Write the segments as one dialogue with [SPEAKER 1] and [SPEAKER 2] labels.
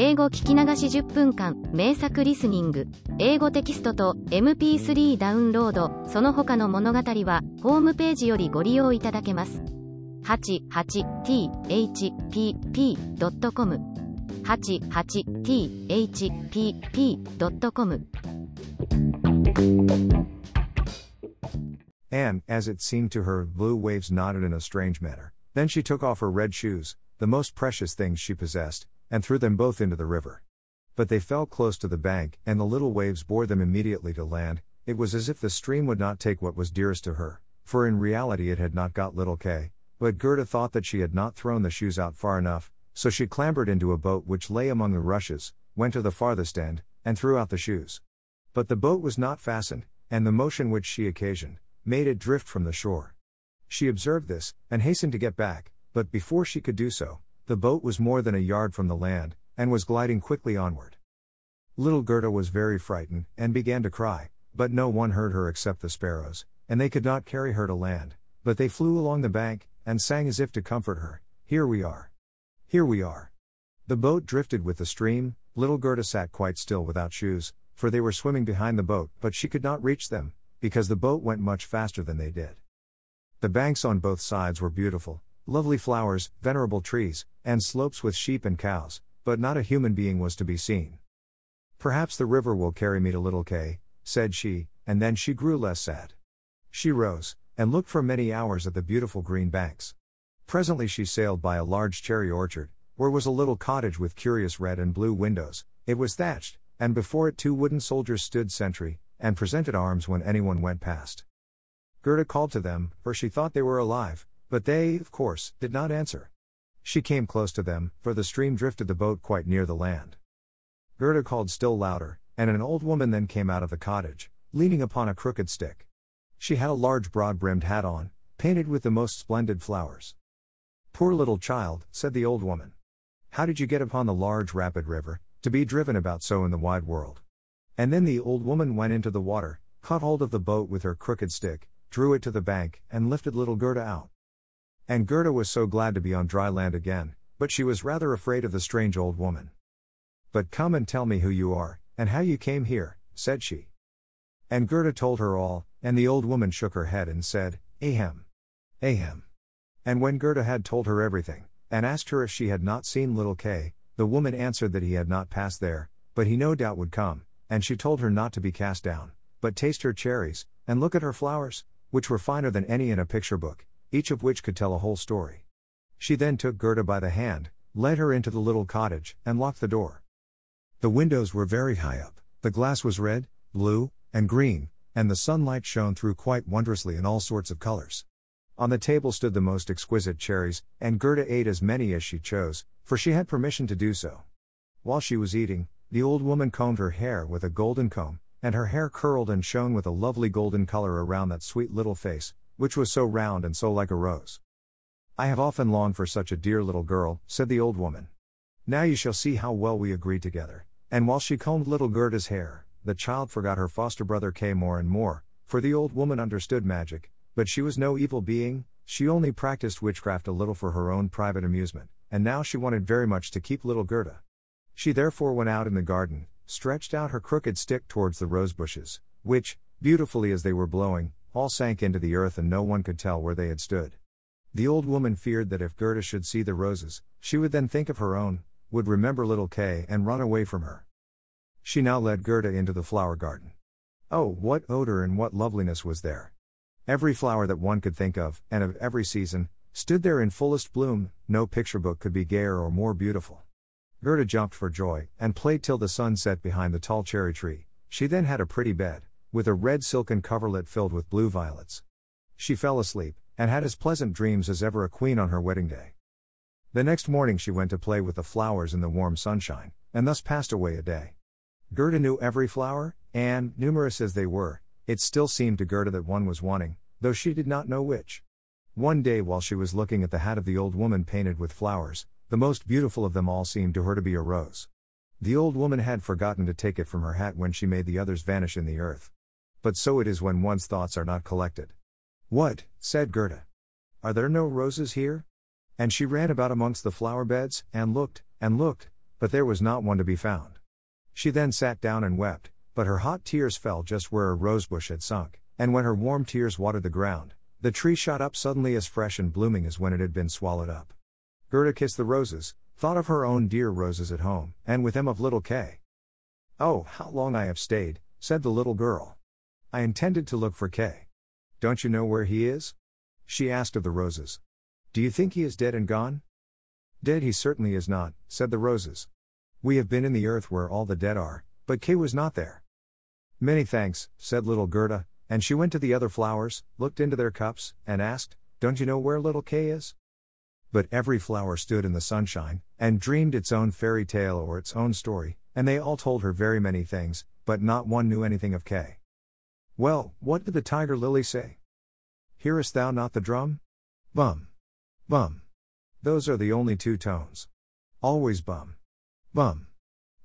[SPEAKER 1] 英語聞き流し10分間、名作リスニング。英語テキストと MP3 ダウンロード、その他の物語は、ホームページよりご利用いただけます。88thpp.com 88thpp.com
[SPEAKER 2] And, as it seemed to her, blue waves nodded in a strange manner. Then she took off her red shoes, the most precious things she possessed, and threw them both into the river. But they fell close to the bank, and the little waves bore them immediately to land. It was as if the stream would not take what was dearest to her, for in reality it had not got little Kay. But Gerda thought that she had not thrown the shoes out far enough, so she clambered into a boat which lay among the rushes, went to the farthest end, and threw out the shoes. But the boat was not fastened, and the motion which she occasioned, made it drift from the shore. She observed this, and hastened to get back, but before she could do so, the boat was more than a yard from the land, and was gliding quickly onward. Little Gerda was very frightened, and began to cry, but no one heard her except the sparrows, and they could not carry her to land, but they flew along the bank, and sang as if to comfort her Here we are. Here we are. The boat drifted with the stream, little Gerda sat quite still without shoes, for they were swimming behind the boat, but she could not reach them, because the boat went much faster than they did. The banks on both sides were beautiful, lovely flowers, venerable trees, and slopes with sheep and cows, but not a human being was to be seen. Perhaps the river will carry me to Little Kay, said she, and then she grew less sad. She rose, and looked for many hours at the beautiful green banks. Presently she sailed by a large cherry orchard, where was a little cottage with curious red and blue windows. It was thatched, and before it two wooden soldiers stood sentry, and presented arms when anyone went past. Gerda called to them, for she thought they were alive, but they, of course, did not answer. She came close to them, for the stream drifted the boat quite near the land. Gerda called still louder, and an old woman then came out of the cottage, leaning upon a crooked stick. She had a large broad brimmed hat on, painted with the most splendid flowers. Poor little child, said the old woman. How did you get upon the large rapid river, to be driven about so in the wide world? And then the old woman went into the water, caught hold of the boat with her crooked stick, drew it to the bank, and lifted little Gerda out. And Gerda was so glad to be on dry land again, but she was rather afraid of the strange old woman. But come and tell me who you are, and how you came here, said she. And Gerda told her all, and the old woman shook her head and said, Ahem. Ahem. And when Gerda had told her everything, and asked her if she had not seen little Kay, the woman answered that he had not passed there, but he no doubt would come, and she told her not to be cast down, but taste her cherries, and look at her flowers, which were finer than any in a picture book, each of which could tell a whole story. She then took Gerda by the hand, led her into the little cottage, and locked the door. The windows were very high up, the glass was red, blue, and green, and the sunlight shone through quite wondrously in all sorts of colors. On the table stood the most exquisite cherries, and Gerda ate as many as she chose, for she had permission to do so. While she was eating, the old woman combed her hair with a golden comb, and her hair curled and shone with a lovely golden color around that sweet little face, which was so round and so like a rose. I have often longed for such a dear little girl, said the old woman. Now you shall see how well we agree together. And while she combed little Gerda's hair, the child forgot her foster brother Kay more and more, for the old woman understood magic, but she was no evil being, she only practiced witchcraft a little for her own private amusement, and now she wanted very much to keep little Gerda. She therefore went out in the garden, stretched out her crooked stick towards the rose bushes, which, beautifully as they were blowing, all sank into the earth and no one could tell where they had stood. The old woman feared that if Gerda should see the roses, she would then think of her own, would remember little Kay and run away from her. She now led Gerda into the flower garden. Oh, what odor and what loveliness was there! Every flower that one could think of, and of every season, stood there in fullest bloom, no picture book could be gayer or more beautiful. Gerda jumped for joy, and played till the sun set behind the tall cherry tree. She then had a pretty bed, with a red silken coverlet filled with blue violets. She fell asleep, and had as pleasant dreams as ever a queen on her wedding day. The next morning she went to play with the flowers in the warm sunshine, and thus passed away a day. Gerda knew every flower, and, numerous as they were, it still seemed to Gerda that one was wanting, though she did not know which. One day while she was looking at the hat of the old woman painted with flowers, the most beautiful of them all seemed to her to be a rose. The old woman had forgotten to take it from her hat when she made the others vanish in the earth. But so it is when one's thoughts are not collected. What, said Gerda. Are there no roses here? And she ran about amongst the flower beds, and looked, and looked, but there was not one to be found. She then sat down and wept, but her hot tears fell just where a rosebush had sunk, and when her warm tears watered the ground, the tree shot up suddenly as fresh and blooming as when it had been swallowed up. Gerda kissed the roses, thought of her own dear roses at home, and with them of little Kay. Oh, how long I have stayed, said the little girl. I intended to look for Kay. Don't you know where he is? She asked of the roses. Do you think he is dead and gone? Dead he certainly is not, said the roses. We have been in the earth where all the dead are, but Kay was not there. Many thanks, said little Gerda, and she went to the other flowers, looked into their cups, and asked, Don't you know where little Kay is? But every flower stood in the sunshine, and dreamed its own fairy tale or its own story, and they all told her very many things, but not one knew anything of Kay. Well, what did the tiger lily say? Hearest thou not the drum? Bum. Bum. Those are the only two tones. Always bum. Bum.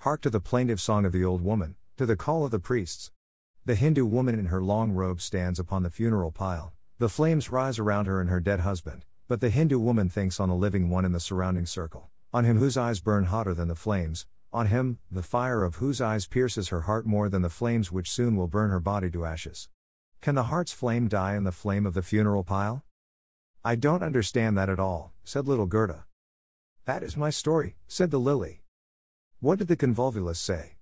[SPEAKER 2] Hark to the plaintive song of the old woman, to the call of the priests. The Hindu woman in her long robe stands upon the funeral pile, the flames rise around her and her dead husband, but the Hindu woman thinks on the living one in the surrounding circle, on him whose eyes burn hotter than the flames, on him, the fire of whose eyes pierces her heart more than the flames which soon will burn her body to ashes. Can the heart's flame die in the flame of the funeral pile? I don't understand that at all, said little Gerda. That is my story, said the lily. What did the convolvulus say?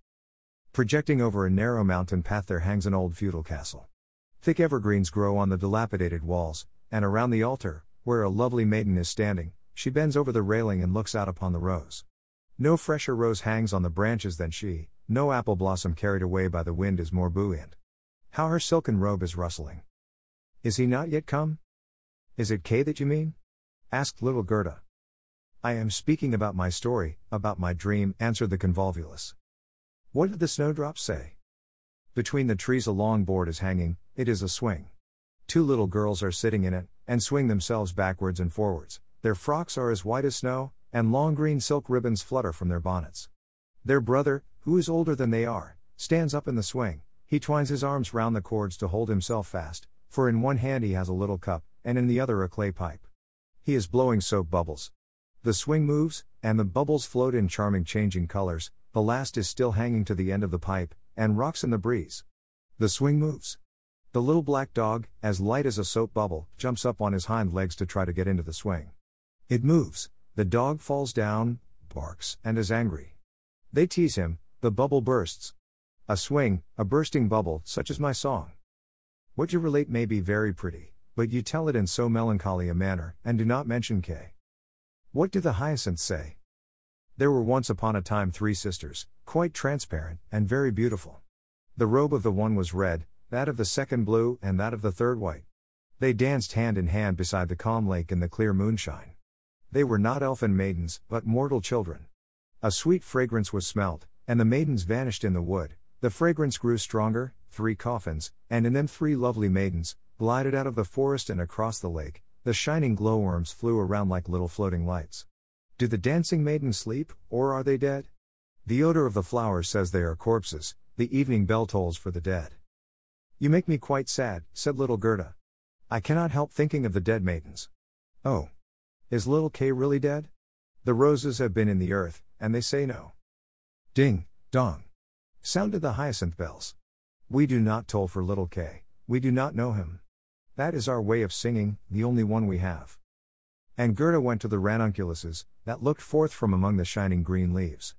[SPEAKER 2] Projecting over a narrow mountain path there hangs an old feudal castle. Thick evergreens grow on the dilapidated walls, and around the altar, where a lovely maiden is standing, she bends over the railing and looks out upon the rose. No fresher rose hangs on the branches than she, no apple blossom carried away by the wind is more buoyant. How her silken robe is rustling. Is he not yet come? Is it Kay that you mean? asked little Gerda. I am speaking about my story, about my dream, answered the convolvulus. What did the snowdrops say? Between the trees a long board is hanging, it is a swing. Two little girls are sitting in it, and swing themselves backwards and forwards. Their frocks are as white as snow, and long green silk ribbons flutter from their bonnets. Their brother, who is older than they are, stands up in the swing. He twines his arms round the cords to hold himself fast, for in one hand he has a little cup, and in the other a clay pipe. He is blowing soap bubbles. The swing moves, and the bubbles float in charming changing colors, the last is still hanging to the end of the pipe, and rocks in the breeze. The swing moves. The little black dog, as light as a soap bubble, jumps up on his hind legs to try to get into the swing. It moves, the dog falls down, barks, and is angry. They tease him, the bubble bursts. A swing, a bursting bubble, such as my song. What you relate may be very pretty but you tell it in so melancholy a manner, and do not mention Kay. What do the hyacinths say? There were once upon a time three sisters, quite transparent, and very beautiful. The robe of the one was red, that of the second blue, and that of the third white. They danced hand in hand beside the calm lake in the clear moonshine. They were not elfin maidens, but mortal children. A sweet fragrance was smelt, and the maidens vanished in the wood. The fragrance grew stronger, three coffins, and in them three lovely maidens, glided out of the forest and across the lake, the shining glowworms flew around like little floating lights. Do the dancing maidens sleep, or are they dead? The odor of the flowers says they are corpses, the evening bell tolls for the dead. You make me quite sad, said little Gerda. I cannot help thinking of the dead maidens. Oh. Is little Kay really dead? The roses have been in the earth, and they say no. Ding, dong. Sounded the hyacinth bells. We do not toll for little Kay, we do not know him. That is our way of singing, the only one we have. And Gerda went to the ranunculuses, that looked forth from among the shining green leaves.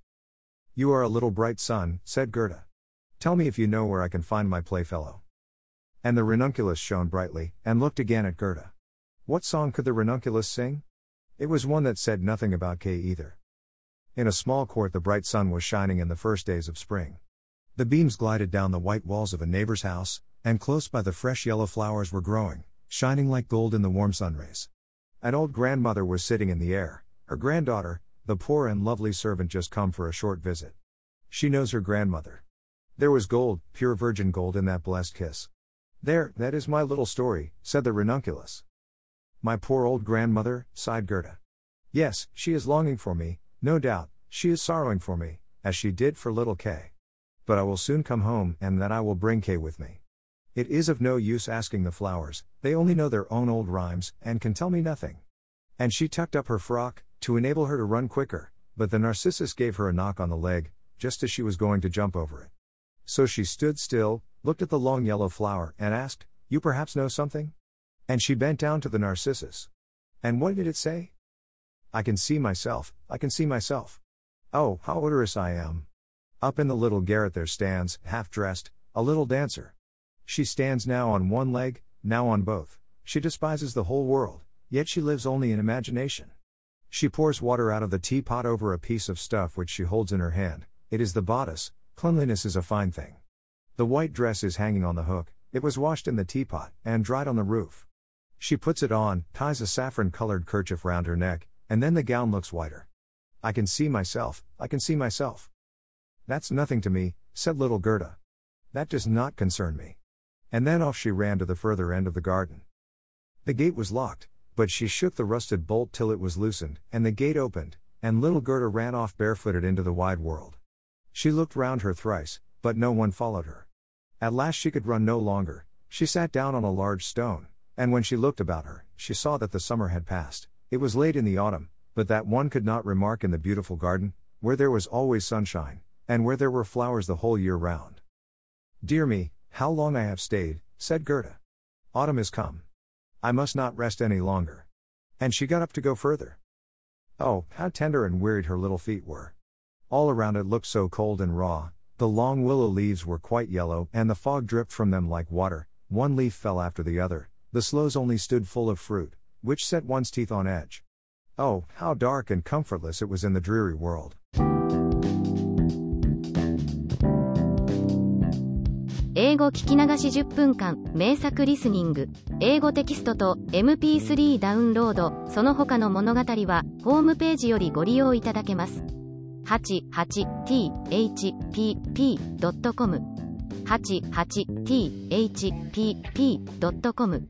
[SPEAKER 2] You are a little bright sun, said Gerda. Tell me if you know where I can find my playfellow. And the ranunculus shone brightly, and looked again at Gerda. What song could the ranunculus sing? It was one that said nothing about Kay either. In a small court, the bright sun was shining in the first days of spring. The beams glided down the white walls of a neighbor's house, and close by the fresh yellow flowers were growing, shining like gold in the warm sunrays. An old grandmother was sitting in the air, her granddaughter, the poor and lovely servant just come for a short visit. She knows her grandmother. There was gold, pure virgin gold in that blessed kiss. There, that is my little story, said the ranunculus. My poor old grandmother, sighed Gerda. Yes, she is longing for me, no doubt, she is sorrowing for me, as she did for little Kay. But I will soon come home, and then I will bring Kay with me. It is of no use asking the flowers, they only know their own old rhymes, and can tell me nothing. And she tucked up her frock, to enable her to run quicker, But the narcissus gave her a knock on the leg, just as she was going to jump over it. So she stood still, looked at the long yellow flower, and asked, You perhaps know something? And she bent down to the narcissus. And what did it say? I can see myself, I can see myself. Oh, how odorous I am. Up in the little garret there stands, half dressed, a little dancer. She stands now on one leg, now on both. She despises the whole world, yet she lives only in imagination. She pours water out of the teapot over a piece of stuff which she holds in her hand. It is the bodice, cleanliness is a fine thing. The white dress is hanging on the hook, it was washed in the teapot, and dried on the roof. She puts it on, ties a saffron colored kerchief round her neck, and then the gown looks whiter. I can see myself, I can see myself. That's nothing to me, said little Gerda. That does not concern me. And then off she ran to the further end of the garden. The gate was locked, but she shook the rusted bolt till it was loosened, and the gate opened, and little Gerda ran off barefooted into the wide world. She looked round her thrice, but no one followed her. At last she could run no longer, she sat down on a large stone, and when she looked about her, she saw that the summer had passed. It was late in the autumn, but that one could not remark in the beautiful garden, where there was always sunshine, and where there were flowers the whole year round. Dear me, how long I have stayed, said Gerda. Autumn is come. I must not rest any longer. And she got up to go further. Oh, how tender and wearied her little feet were. All around it looked so cold and raw, the long willow leaves were quite yellow, and the fog dripped from them like water, one leaf fell after the other, the sloes only stood full of fruit, which set one's teeth on edge. Oh, how dark and comfortless it was in the dreary world.
[SPEAKER 1] 英語聞き流し10分間名作リスニング英語テキストと MP3 ダウンロードその他の物語はホームページよりご利用いただけます 88thpp.com 88thpp.com